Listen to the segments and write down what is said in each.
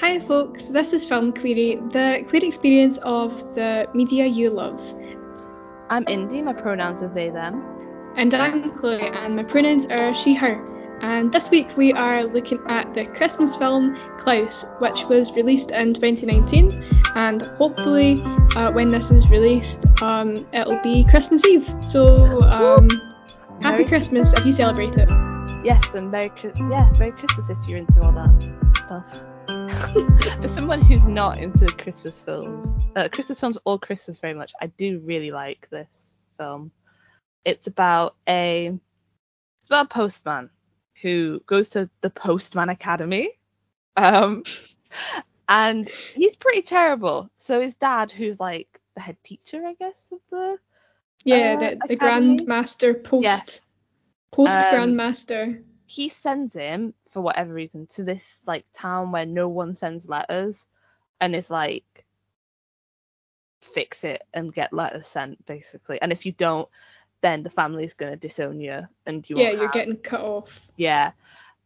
Hi, folks. This is Film Queery, the queer experience of the media you love. I'm Indy, my pronouns are they, them. And I'm Chloe, and my pronouns are she, her. And this week we are looking at the Christmas film Klaus, which was released in 2019. And hopefully, uh, when this is released, um, it'll be Christmas Eve. So, um, happy Merry Christmas if you celebrate it. Yes, and Merry Yeah, Merry Christmas if you're into all that stuff. For someone who's not into Christmas films, uh, Christmas films or Christmas very much, I do really like this film. It's about a it's about a postman who goes to the Postman Academy, um, and he's pretty terrible. So his dad, who's like the head teacher, I guess, of the Yeah, Uh, the, the Academy? Grandmaster post yes, post Um, Grandmaster. he sends him for whatever reason to this like town where no one sends letters and it's like fix it and get letters sent basically. And if you don't then the family's going to disown you and you yeah you're have- getting cut off. yeah.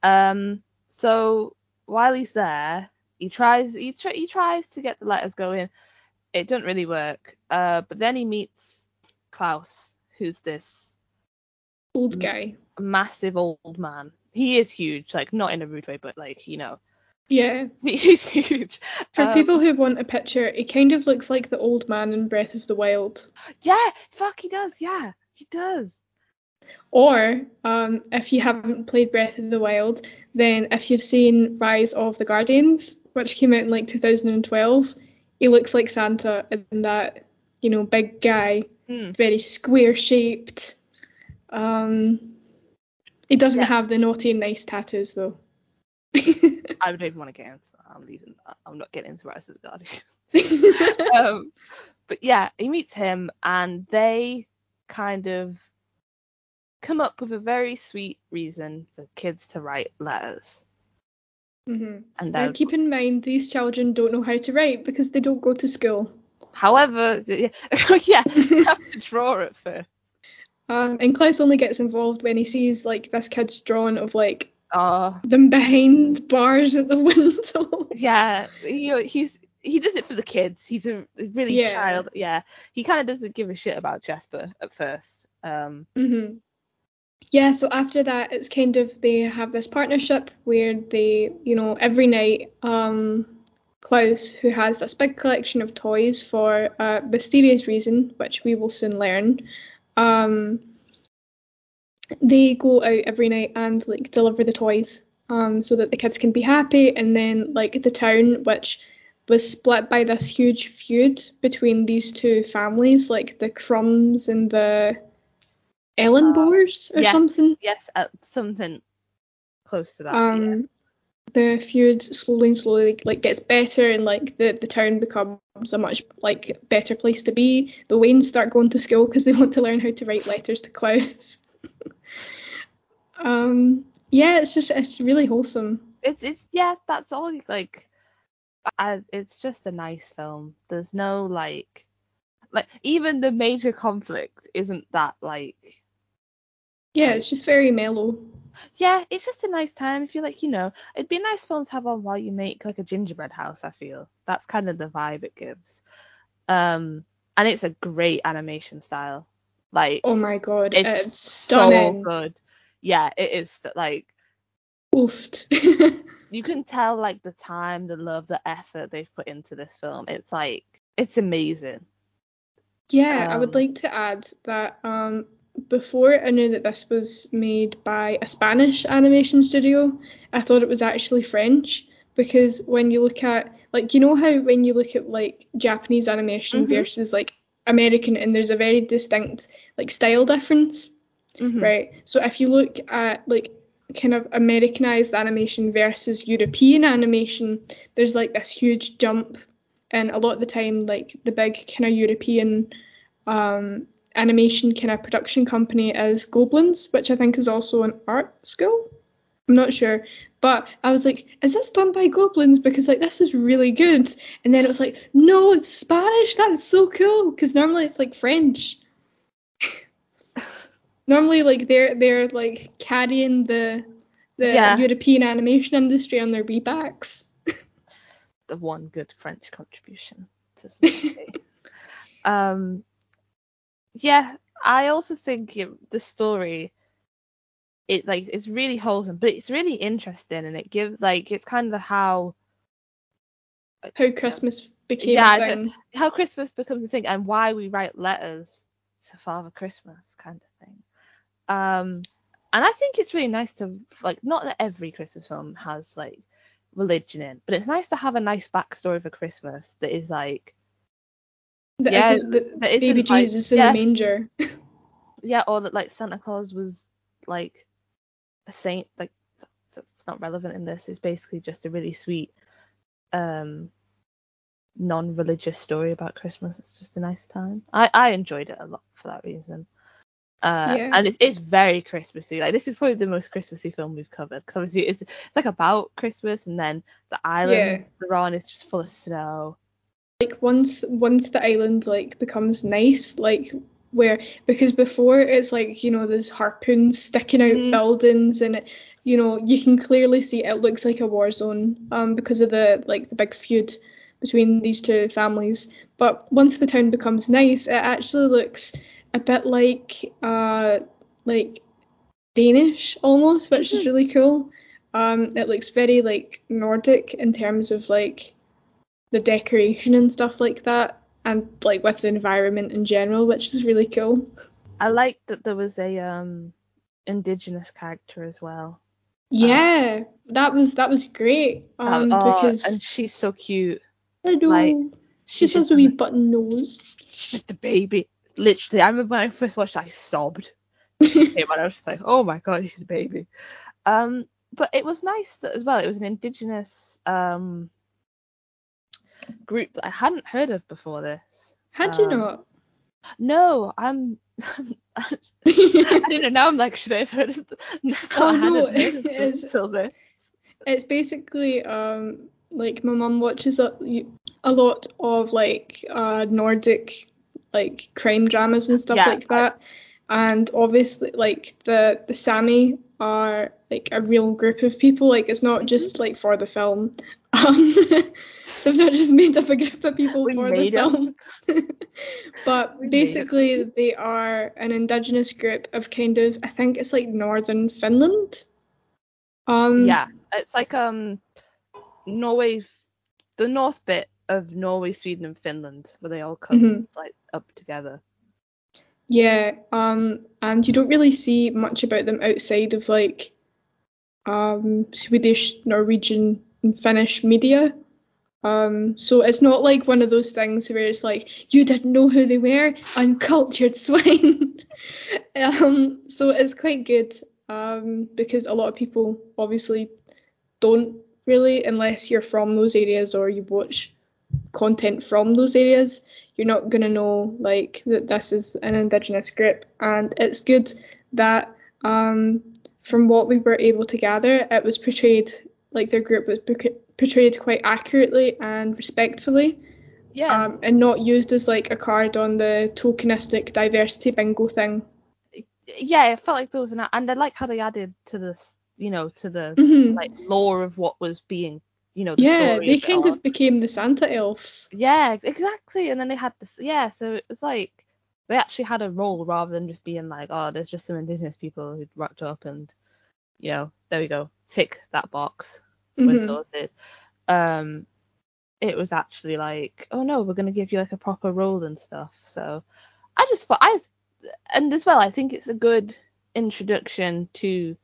Um so while he's there he tries he, tr- he tries to get the letters going. It doesn't really work. Uh but then he meets Klaus who's this Old guy. massive old man he is huge like not in a rude way but like you know Yeah. He's huge. For Um, people who want a picture, he kind of looks like the old man in Breath of the Wild. Yeah, fuck, he does. Yeah, he does. Or, um, if you haven't played Breath of the Wild, then if you've seen Rise of the Guardians, which came out in like 2012, he looks like Santa in that, you know, big guy, Hmm. very square shaped. Um, he doesn't Yeah. have the naughty and nice tattoos though. I don't even want to get into that. I'm leaving. that. I'm not getting into the Guardians. um, but yeah, he meets him, and they kind of come up with a very sweet reason for kids to write letters. hmm And Now keep in mind these children don't know how to write because they don't go to school. however, yeah, yeah, you have to draw it first. Um, and Klaus only gets involved when he sees like this kid's drawing of like Oh, them behind bars at the window. yeah, he, he's he does it for the kids. He's a really Yeah. child. Yeah, he kind of doesn't give a shit about Jasper at first. Um, hmm Yeah, so after that, it's kind of they have this partnership where they, you know, every night, um, Klaus, who has this big collection of toys for a mysterious reason, which we will soon learn, um, they go out every night and like deliver the toys, um, so that the kids can be happy, and then like the town, which was split by this huge feud between these two families, like the Krums and the Ellingboes or yes, something. Yes, uh, something close to that. Um, yeah. The feud slowly and slowly like gets better, and like the the town becomes a much like better place to be. The Waynes start going to school because they want to learn how to write letters to Klaus. um, yeah, it's just it's really wholesome. It's it's yeah, that's all. Like, I, it's just a nice film. There's no like, like even the major conflict isn't that like. Yeah, it's just very mellow. Yeah, it's just a nice time. If you like, you know, it'd be a nice film to have on while you make like a gingerbread house. I feel that's kind of the vibe it gives. Um, and it's a great animation style. Like, Oh my god, it's, it's, so good. Yeah, it is st- like Oofed. you can tell like the time, the love, the effort they've put into this film. It's like it's amazing. Yeah, I would Um, like to add that um, before I knew that this was made by a Spanish animation studio, I thought it was actually French because when you look at like you know how when you look at like Japanese animation Mhm. versus like American and there's a very distinct like style difference, Mhm. right? So if you look at like kind of Americanized animation versus European animation, there's like this huge jump and a lot of the time like the big kind of European um, animation kind of production company is Gobelins, which I think is also an art school. I'm not sure, but I was like, is this done by Gobelins? Because like this is really good. And then it was like, no, it's Spanish. That's so cool. Because normally it's like French. normally like they're they're like carrying the the Yeah. European animation industry on their wee backs. the one good French contribution to society. um, yeah, I also think it, the story it like it's really wholesome, but it's really interesting and it gives like it's kind of how how Christmas became yeah, a thing. how Christmas becomes a thing and why we write letters to Father Christmas kind of thing. Um, and I think it's really nice to like not that every Christmas film has like religion in, but it's nice to have a nice backstory for Christmas that is like That yeah, isn't the that isn't, baby like- Jesus in yeah. the manger. yeah, or that like Santa Claus was like a saint. Like that's not relevant in this. It's basically just a really sweet, um, non-religious story about Christmas. It's just a nice time. I I enjoyed it a lot for that reason. Uh, Yeah. and it's it's very Christmassy. Like this is probably the most Christmassy film we've covered because obviously it's it's like about Christmas and then the island Yeah. they're on is just full of snow. Like once once the island like becomes nice like where because before it's like you know there's harpoons sticking out Mhm. buildings and it, you know you can clearly see it looks like a war zone um because of the like the big feud between these two families but once the town becomes nice it actually looks a bit like uh like Danish almost which is Mhm. really cool um it looks very like Nordic in terms of like the decoration and stuff like that and like with the environment in general which is really cool I liked that there was a um indigenous character as well. yeah that was that was great That- um oh, because and she's so cute. I know like, she She's has just a wee button nose she's just a baby. Literally, I remember when I first watched, it, I sobbed. Out, I was just like, oh my god, she's a baby. Um, but it was nice that as well. It was an indigenous um group that I hadn't heard of before this. had you Um, not No, I'm. I don't know. Now I'm like, should I have heard of? The... No, Oh, no, hadn't heard of them it's- until this. it's basically um like my mum watches a, a lot of like uh Nordic like crime dramas and stuff Yeah, like that. And obviously like the the Sami are like a real group of people. Like it's not just like for the film. Um they've not just made up a group of people We for the film. but We basically they are an indigenous group of kind of I think it's like northern Finland. Um Yeah, it's like um Norway, the north bit of Norway, Sweden, and Finland, where they all come Mhm. like up together. Yeah, um, and you don't really see much about them outside of like um, Swedish, Norwegian, and Finnish media. Um, so it's not like one of those things where it's like you didn't know who they were, uncultured swine. um, so it's quite good um, because a lot of people obviously don't really, unless you're from those areas or you watch content from those areas, you're not gonna know like that this is an indigenous group, and it's good that um, from what we were able to gather, it was portrayed like their group was portrayed quite accurately and respectfully, Yeah, um, and not used as like a card on the tokenistic diversity bingo thing. yeah, it felt like there was an, and I like how they added to this, you know, to the Mhm. like lore of what was being, you know, the Yeah, they kind of became the Santa elves. Yeah, exactly. And then they had this, yeah, so it was like they actually had a role rather than just being like, oh, there's just some indigenous people who rocked up and, you know, there we go, tick that box, we're Mhm. sorted. Um, it was actually like, oh no, we're gonna give you like a proper role and stuff. So I just thought I was, and as well, I think it's a good introduction to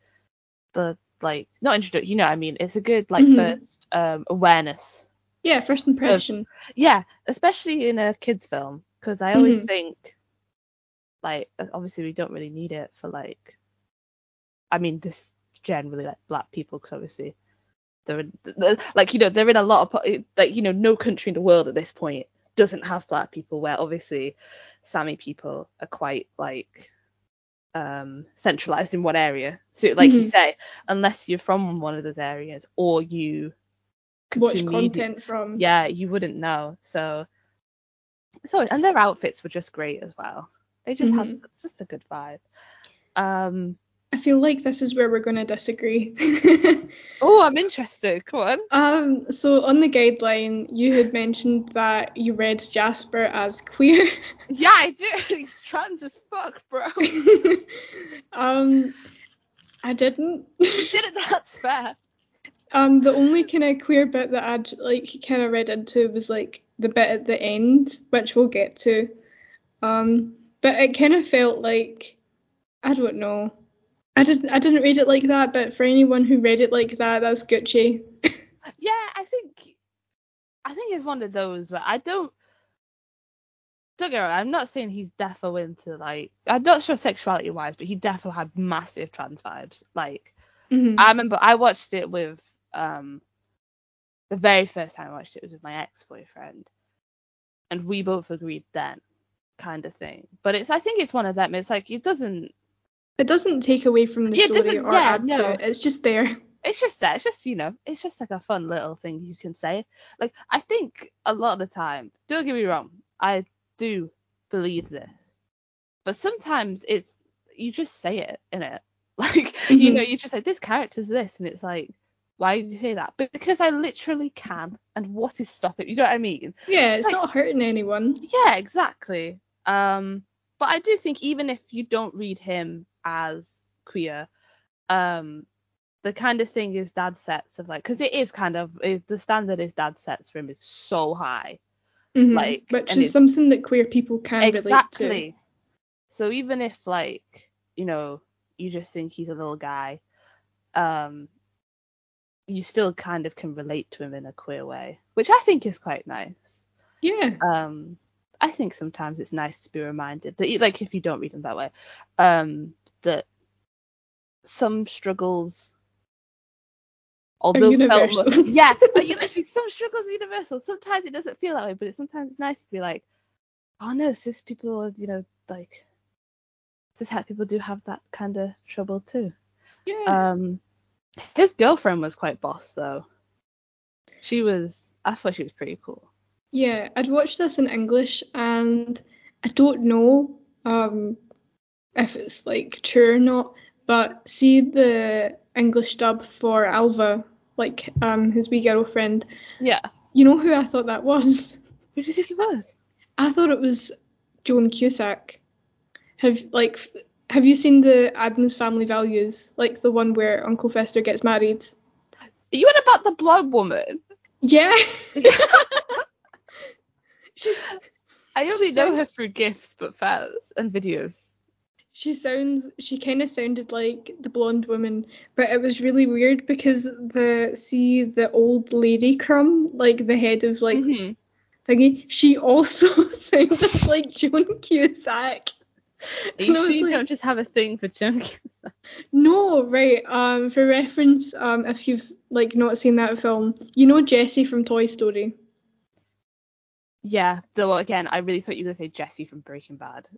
the like not introduction, you know, what I mean, it's a good like Mhm. first um awareness Yeah, first impression. yeah, especially in a kids film, because I always Mhm. think, like, obviously we don't really need it for like, I mean, this generally like black people, because obviously they're in, th- th- like you know they're in a lot of like you know no country in the world at this point doesn't have black people where obviously Sami people are quite like um centralized in one area so like you Mhm. say unless you're from one of those areas or you Watch consume media- content from. yeah, you wouldn't know. So, so and their outfits were just great as well. They just had Mhm. it's just a good vibe. Um, I feel like this is where we're going to disagree. Oh, I'm interested. Come on. um, so on the guideline, you had mentioned that you read Jasper as queer. Yeah, I do. He's trans as fuck, bro. um, I didn't. Did it? That's fair. Um, the only kind of queer bit that I'd like kind of read into was like the bit at the end, which we'll get to. Um, but it kind of felt like I don't know. I didn't I didn't read it like that, but for anyone who read it like that, that's Gucci. Yeah, I think I think it's one of those where I don't don't get me wrong, I'm not saying he's defo into like I'm not sure sexuality wise, but he defo had massive trans vibes. Like Mhm. I remember I watched it with um the very first time I watched it was with my ex boyfriend. And we both agreed then, kind of thing. But it's I think it's one of them. It's like it doesn't It doesn't take away from the Yeah, it story doesn't- or yeah, add no. to it. It's just there. it's just that. It's just, you know, it's just like a fun little thing you can say. Like, I think a lot of the time, don't get me wrong, I do believe this. But sometimes it's, you just say it, in it. Like, you Mhm. know, you just say, this character's this, and it's like, why did you say that? But because I literally can, and what is stopping? You know what I mean? Yeah, it's Like- not hurting anyone. Yeah, exactly. Um, but I do think even if you don't read him as queer, um, the kind of thing his dad sets of like, because it is kind of is the standard his dad sets for him is so high. Mhm. Like, which is something that queer people can relate to. exactly. So even if like you know you just think he's a little guy, um, you still kind of can relate to him in a queer way, which I think is quite nice. Yeah. um I think sometimes it's nice to be reminded that like if you don't read them that way um that some struggles although felt universal. yeah like you literally some struggles are universal sometimes it doesn't feel that way but it's sometimes it's nice to be like oh no cis people are you know like cis het people do have that kind of trouble too Yeah. um his girlfriend was quite boss though she was I thought she was pretty cool Yeah, I'd watched this in English and I don't know um if it's like true or not, but see the English dub for Alva, like um his wee girlfriend. yeah You know who I thought that was? who do you think it was I thought it was Joan Cusack. Have like have you seen the Addams Family Values, like the one where Uncle Fester gets married? Are you on about the blonde woman? Yeah. She's I only know her through gifs, but fans and videos. She sounds she kind of sounded like the blonde woman, but it was really weird because the see the old lady Krum, like the head of like Mhm. thingy, she also sounded like Joan Cusack. You sure you like, don't just have a thing for chunky? No, right. Um, for reference, um, if you've like not seen that film, you know Jessie from Toy Story. yeah, though again, I really thought you were gonna say Jesse from Breaking Bad.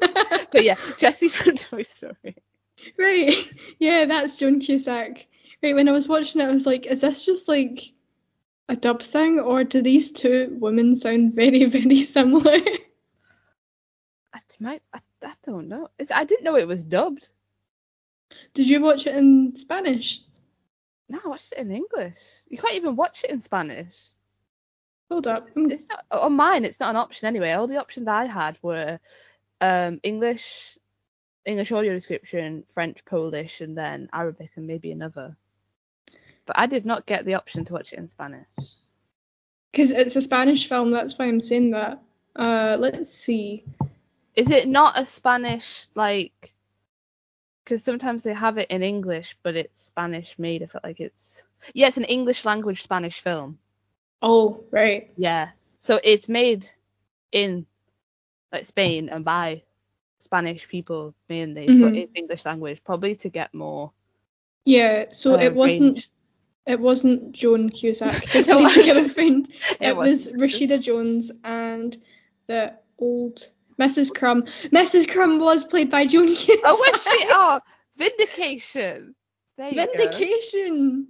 But yeah, Jessie from Toy Story. Right. Yeah, that's Joan Cusack. Right, when I was watching it, I was like, is this just like a dub thing, or do these two women sound very, very similar? I might, I, I don't know. It's, I didn't know it was dubbed. Did you watch it in Spanish? No, I watched it in English. You can't even watch it in Spanish. Hold up. It's, it's not on mine. It's not an option anyway. All the options I had were um, English, English audio description, French, Polish, and then Arabic and maybe another. But I did not get the option to watch it in Spanish. Because it's a Spanish film, that's why I'm saying that. Uh, let's see. Is it not a Spanish like? Because sometimes they have it in English, but it's Spanish made. I felt like it's yeah, it's an English language Spanish film. Oh, right. Yeah. So it's made in like Spain and by Spanish people mainly, but Mhm. it's English language, probably to get more. Yeah, so it wasn't range. it wasn't Joan Cusack, It played wasn't. girlfriend. It It, was. Rashida Jones and the old Mrs. Krum. Mrs. Krum was played by Joan Cusack. Oh, was she? Oh, vindication. There you go. Vindication.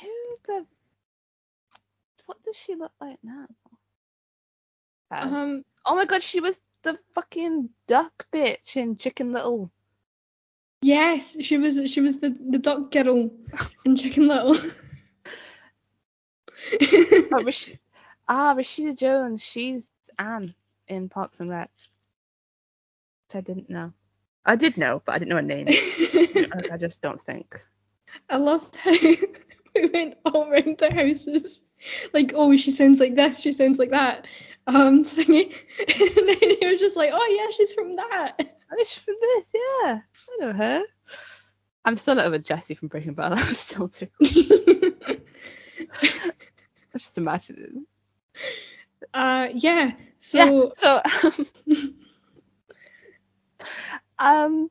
Who the? What does she look like now? Pass. Um, oh my god, she was the fucking duck bitch in Chicken Little. Yes, she was she was the the duck girl in Chicken Little. Oh, Rash- ah, Rashida Jones. She's Ann in Parks and Rec. Which I didn't know. I did know, but I didn't know her name. I just don't think. I loved how we went all around the houses. Like, oh, she sounds like this, she sounds like that. Um, thingy. and then you were just like, oh yeah, she's from that. Oh, it's from this, yeah. I know her. I'm still over Jesse from Breaking Bad. I'm still tickled. I'm just imagining. uh, yeah. So yeah. So. um.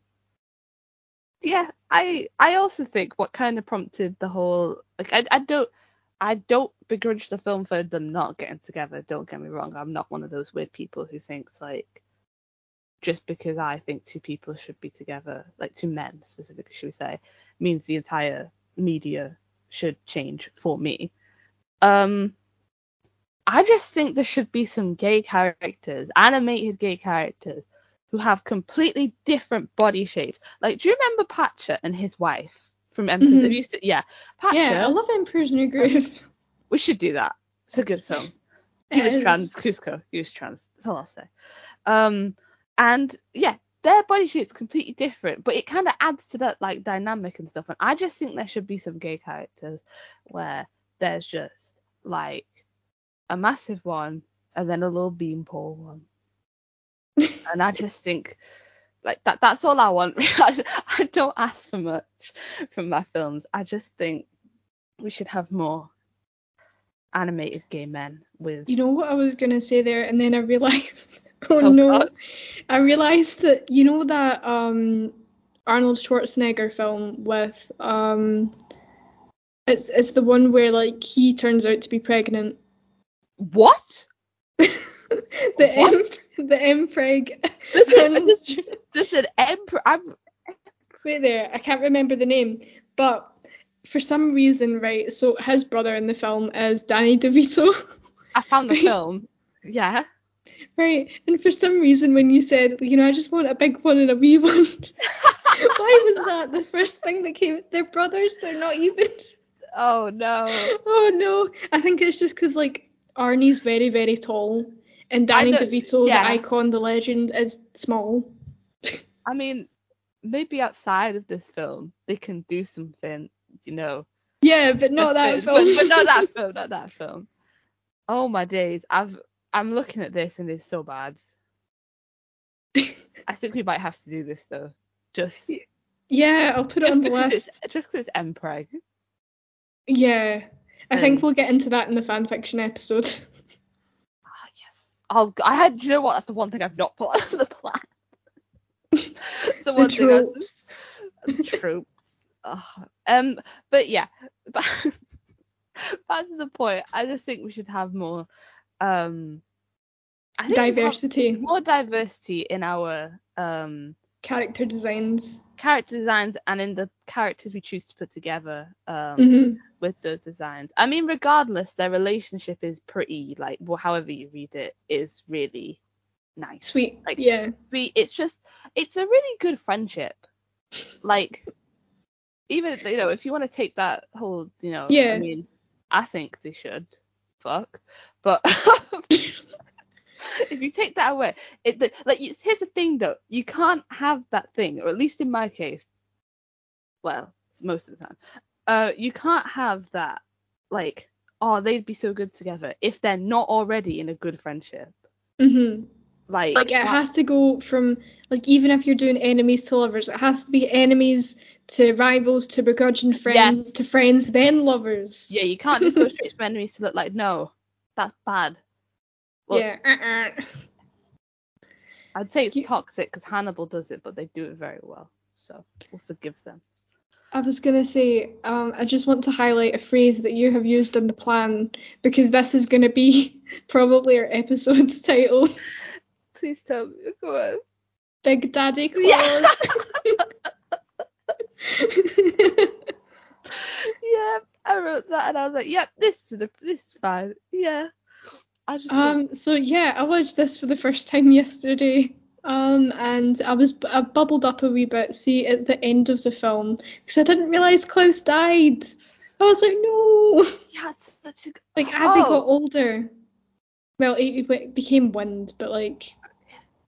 Yeah, I I also think what kind of prompted the whole like I I don't I don't begrudge the film for them not getting together. Don't get me wrong. I'm not one of those weird people who thinks like just because I think two people should be together, like two men specifically, should we say, means the entire media should change for me. Um, I just think there should be some gay characters, animated gay characters, who have completely different body shapes. Like, do you remember Pacha and his wife from Emperor's? Mhm. Have you yeah, Pacha. yeah, I love Emperor's New Groove. we should do that. It's a good film. He was trans. Kuzco. He was trans. That's all I'll say. Um, and yeah, their body shape's completely different, but it kind of adds to that like dynamic and stuff. And I just think there should be some gay characters where there's just like a massive one and then a little beanpole one. and I just think like that. That's all I want. I, I don't ask for much from my films. I just think we should have more animated gay men with You know what I was gonna say there, and then I realized. Oh, Oh, no! God. I realized that you know that um Arnold Schwarzenegger film with um. It's it's the one where like he turns out to be pregnant. what? the What? M the Mpreg. This is, this is um, just an emperor. I'm, Wait there, I can't remember the name, but for some reason, right? So his brother in the film is Danny DeVito, I found the film. Yeah. right? And for some reason, when you said, you know, I just want a big one and a wee one, why was that the first thing that came? They're brothers. They're not even. Oh no. Oh no, I think it's just because like Arnie's very very tall, and Danny DeVito, yeah. the icon, the legend, is small. I mean, maybe outside of this film they can do something, you know. Yeah, but not that but, film. But, not that film. Not that film. Oh my days. I've I'm looking at this and it's so bad. I think we might have to do this though. Just yeah, I'll put it on the list. just because it's Mpreg. Yeah. I think we'll get into that in the fan fiction episode. Oh, I had. You know what? That's the one thing I've not put on the plan. The the one thing I- the tropes. Ugh. Um, but yeah, back, back to the point. I just think we should have more. Um, I think we should have Diversity, more diversity in our um character designs. character designs and in the characters we choose to put together um hmm with those designs. I mean, regardless, their relationship is pretty like well, however you read it is really nice. Sweet. Like yeah. we it's just it's a really good friendship like even you know if you want to take that whole you know Yeah. i mean i think they should fuck but if you take that away it the, like you, here's the thing though you can't have that thing or at least in my case well most of the time uh you can't have that like oh they'd be so good together if they're not already in a good friendship hmm like, Like it has to go from like even if you're doing enemies to lovers, it has to be enemies to rivals to begrudging friends Yes. to friends then lovers. Yeah, you can't just go straight from enemies to look like no, that's bad. Well, yeah. Uh-uh. I'd say it's You- toxic because Hannibal does it, but they do it very well, so we'll forgive them. I was gonna say, um, I just want to highlight a phrase that you have used in the plan because this is gonna be probably our episode title. Please tell me. Go on. Big Daddy Klaus. Yeah. yeah, I wrote that and I was like, yep, this is a, this is fine. Yeah. I just Um, so yeah, I watched this for the first time yesterday. Um, and I was I bubbled up a wee bit. See at the end of the film because I didn't realize Klaus died. I was like, no. yeah, it's such a Like as he Oh. got older, well, he, he became wind, but like,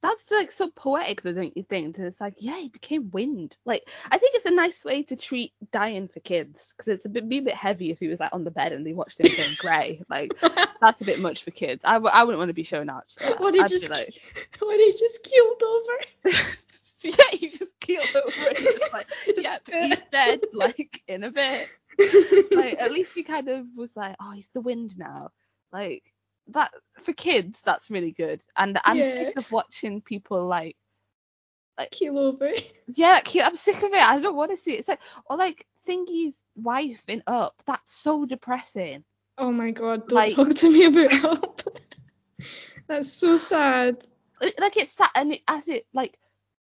that's like so poetic though, don't you think? And it's like, yeah, he became wind. Like, I think it's a nice way to treat dying for kids because it's a bit be a bit heavy if he was like on the bed and they watched him turn grey. Like, that's a bit much for kids. I, w- I wouldn't want to be shown out. that. what he I'd just like, what he just keeled over. yeah, he just keeled over just like, yep, he's dead. Like in a bit. Like at least he kind of was like, oh, he's the wind now. Like that for kids, that's really good. And I'm Yeah. sick of watching people like like Keel over. Yeah. I'm sick of it. I don't want to see it. It's like, or like Thingy's wife in Up. That's so depressing. Oh my god, don't Like- talk to me about Up. That's so sad. Like it's that, and it, as it like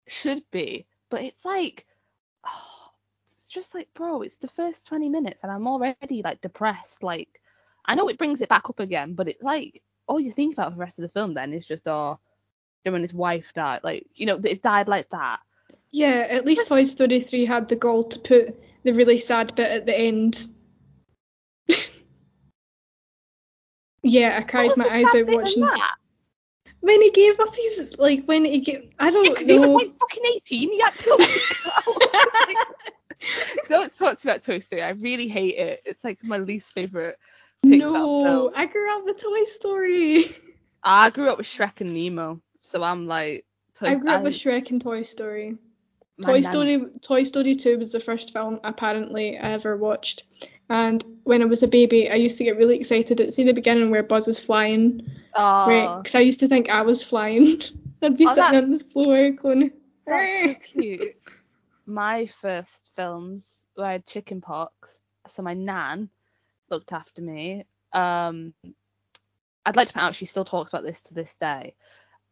should be, but it's like, oh, it's just like, bro, it's the first 20 minutes, and I'm already like depressed. Like, I know it brings it back up again, but it's like all you think about for the rest of the film then is just, oh, and his wife died, like, you know, it died like that. Yeah, at least Toy Story 3 had the gall to put the really sad bit at the end. yeah, I cried my eyes out watching. that? When he gave up his, like, when he gave, I don't know Because he was like fucking 18. He had to like, Don't talk to me about Toy Story. I really hate it. It's like my least favorite no. I grew up with Toy Story. I grew up with Shrek and Nemo, so I'm like. Toy, I grew up with Shrek and Toy Story. Toy nan- Story Toy Story 2 was the first film apparently I ever watched. And when I was a baby, I used to get really excited at see the beginning where Buzz is flying? Oh, Because I used to think I was flying. I'd be Oh, sitting that- on the floor going. that's so cute. My first films were I had chicken pox, so my nan looked after me. Um, I'd like to point out she still talks about this to this day.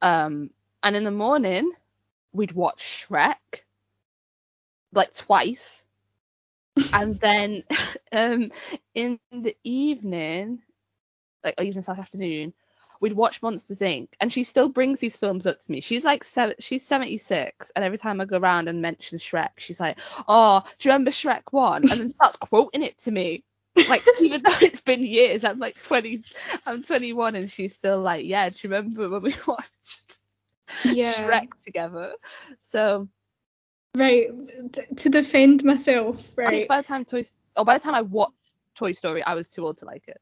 Um, and in the morning, we'd watch Shrek like twice, and then um, in the evening, like or even this afternoon, we'd watch Monsters Inc. And she still brings these films up to me. She's like seven, she's 76, and every time I go around and mention Shrek, she's like, "Oh, do you remember Shrek one?" And then starts quoting it to me. Like even though it's been years, I'm like 20, I'm 21, and she's still like, "Yeah, do you remember when we watched Yeah. Shrek together?" So Right. t- to defend myself, I right? think by the time Toy, or by the time I watched Toy Story, I was too old to like it.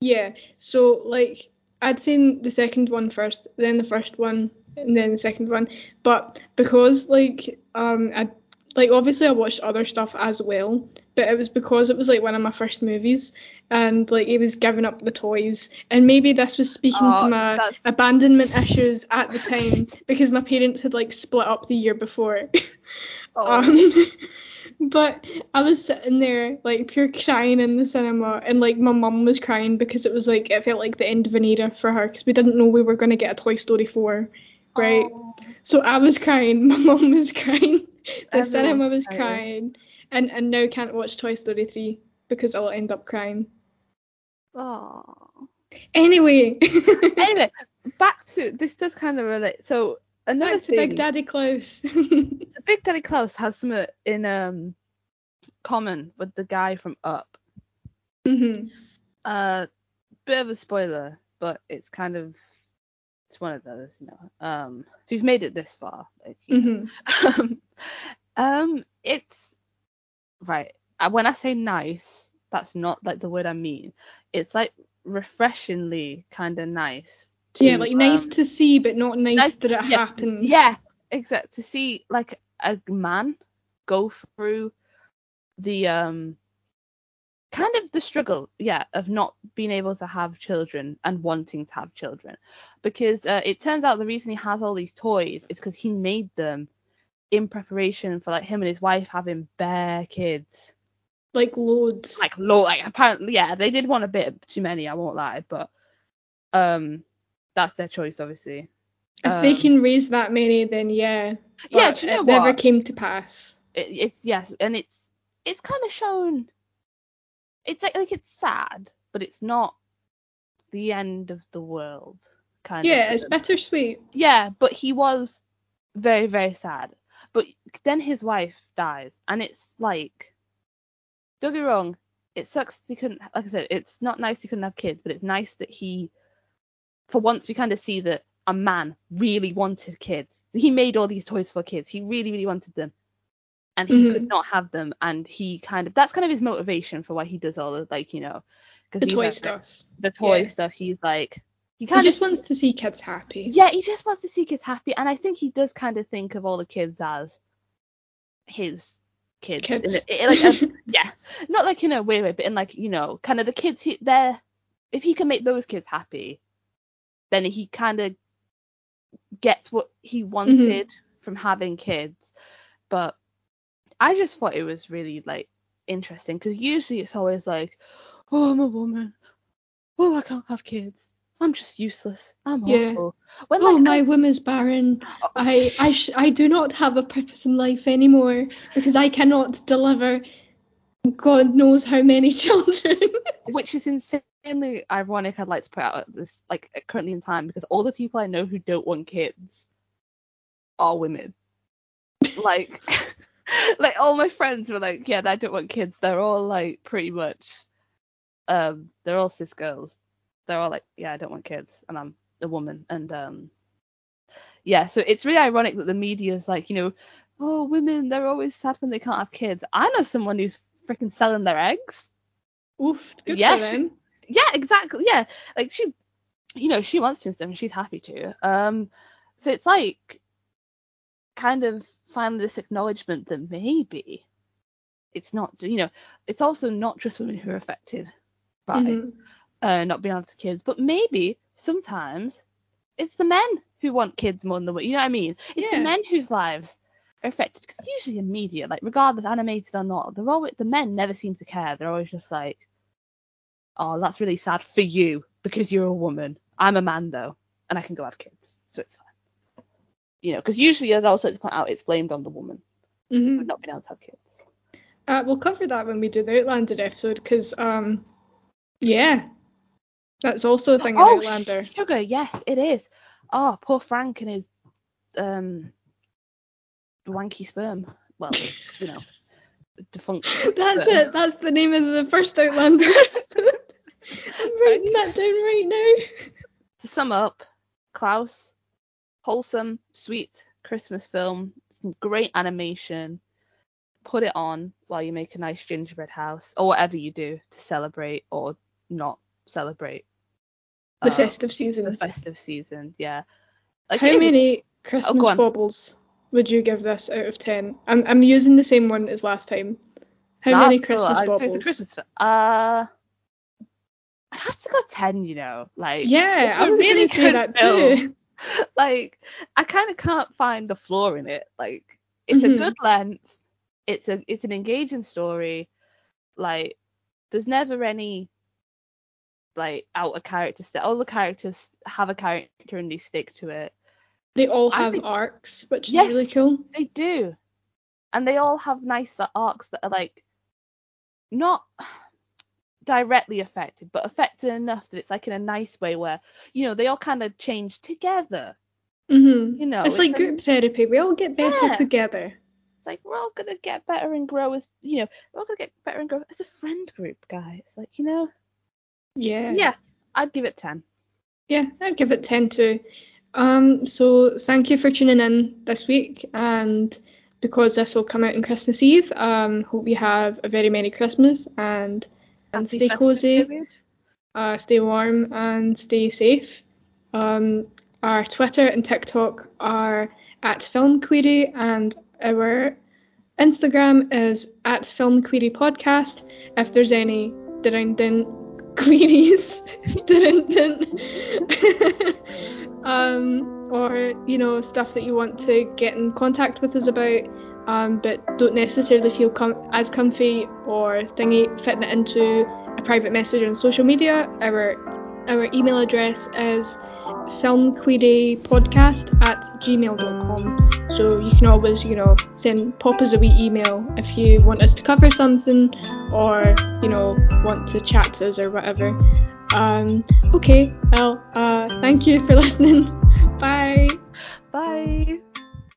Yeah. So like I'd seen the second one first, then the first one, and then the second one. But because like um I like obviously I watched other stuff as well, but it was because it was like one of my first movies and like it was giving up the toys. And maybe this was speaking Oh, to my that's- abandonment issues at the time because my parents had like split up the year before. Oh. Um, but I was sitting there like pure crying in the cinema, and like my mum was crying because it was like it felt like the end of an era for her because we didn't know we were gonna get a Toy Story 4, right? Oh. So I was crying, my mum was crying, the Everyone's cinema was crying. crying, and and now can't watch Toy Story 3 because I'll end up crying. Oh. Anyway, Anyway, back to this does kind of relate. So another back thing, Big Daddy Klaus. so Big Daddy Klaus has some in um common with the guy from Up. hmm Uh, bit of a spoiler, but it's kind of it's one of those, you know. Um, if you've made it this far, like, hmm um, um, it's right. uh, When I say nice, that's not like the word I mean. It's like refreshingly kind of nice. Yeah, to, like nice um, to see, but not nice, nice- that it yeah, happens. Yeah, exact. To see like a man go through the um kind of the struggle, yeah, of not being able to have children and wanting to have children, because uh, it turns out the reason he has all these toys is because he made them in preparation for like him and his wife having bare kids. Like loads. Like low, like apparently, yeah, they did want a bit too many. I won't lie, but um, that's their choice, obviously. if they um, can raise that many, then yeah. Yeah, do you know it never came to pass. it, it's yes, and it's it's kind of shown. It's like like it's sad, but it's not the end of the world kind Yeah, of. it's bittersweet. Yeah, but he was very, very sad. But then his wife dies, and it's like, don't get me wrong, it sucks he couldn't, like I said, it's not nice he couldn't have kids, but it's nice that he, for once, we kind of see that a man really wanted kids. He made all these toys for kids. He really, really wanted them. And he could Mhm. not have them, and he kind of that's kind of his motivation for why he does all the like you know, because The toy stuff. the toy Yeah. stuff. He's like he He just of wants to see kids happy. yeah, he just wants to see kids happy, and I think he does kind of think of all the kids as his kids. Kids. In a, in like a, yeah, not like in a weird way, but in like you know, kind of the kids. He, they're if he can make those kids happy, then he kind of gets what he mm-hmm. wanted from having kids. But I just thought it was really like interesting because usually it's always like, oh, I'm a woman. Oh, I can't have kids. I'm just useless. I'm Yeah. awful. When oh, my I- womb is barren. I I sh- I do not have a purpose in life anymore because I cannot deliver God knows how many children. which is insanely ironic. I'd like to put out at this like currently in time because all the people I know who don't want kids are women. like, like all my friends were like, yeah, I don't want kids. They're all like pretty much, um, they're all cis girls. They're all like, yeah, I don't want kids, and I'm a woman, and um, yeah. So it's really ironic that the media is like, you know, oh, women, they're always sad when they can't have kids. I know someone who's freaking selling their eggs. Oof, good Yeah, for she- them. yeah, exactly. Yeah, like she, you know, she wants to and stuff, and she's happy to. Um, so it's like kind of finally this acknowledgement that maybe it's not, you know, it's also not just women who are affected by Mhm. Uh, not being able to have kids, but maybe sometimes it's the men who want kids more than the women. You know what I mean? It's the men whose lives are affected because usually in media, like regardless animated or not, they're always the men never seem to care. They're always just like, oh, that's really sad for you because you're a woman. I'm a man though, and I can go have kids, so it's fine. You know, because usually, as I also like to point out, it's blamed on the woman for Mhm. not being able to have kids. Uh, we'll cover that when we do the Outlander episode because um, yeah, that's also a thing in oh, Outlander. sugar, yes, it is. Oh, poor Frank and his um wanky sperm. Well, you know, defunct. That's sperm. it. That's the name of the first Outlander. I'm writing that down right now. To sum up, Klaus, wholesome, sweet Christmas film, some great animation. Put it on while you make a nice gingerbread house or whatever you do to celebrate or not celebrate The uh, festive season. the festive season. Yeah. Like How it many Christmas on. baubles would you give this out of ten? I'm I'm using the same one as last time. How many cool. Christmas I'd baubles? It's a Christmas. Uh, I'd have to go ten. You know, like Yeah, it's I a was really gonna say good that film. too. like I kind of can't find the flaw in it. Like it's Mhm. a good length. It's a it's an engaging story. Like there's never any like out of character stuff. All the characters have a character and they stick to it. They all have think- arcs, which is Yes. really cool. They do, and they all have nice arcs that are like not directly affected, but affected enough that it's like in a nice way where you know they all kind of change together. hmm You know, it's it's like a- group therapy. We all get better Yeah. together. It's like we're all gonna get better and grow as you know, we're all gonna get better and grow as a friend group, guys. Like you know, Yeah. So, yeah, I'd give it ten. Yeah, I'd give it 10 too. Um, so thank you for tuning in this week, and because this will come out on Christmas Eve, um, hope you have a very merry Christmas and and Happy stay cozy, uh, stay warm, and stay safe. Um, our Twitter and TikTok are at Film Queery, and our Instagram is at Film Queery Podcast. If there's any dun queries, um, or you know stuff that you want to get in contact with us about, um, but don't necessarily feel com- as comfy or thingy fitting it into a private message on social media, our our email address is filmqueerypodcast at gmail.com. So you can always, you know, send pop us a wee email if you want us to cover something or, you know, want to chat to us or whatever. Um, Okay, well, uh, thank you for listening. Bye. Bye.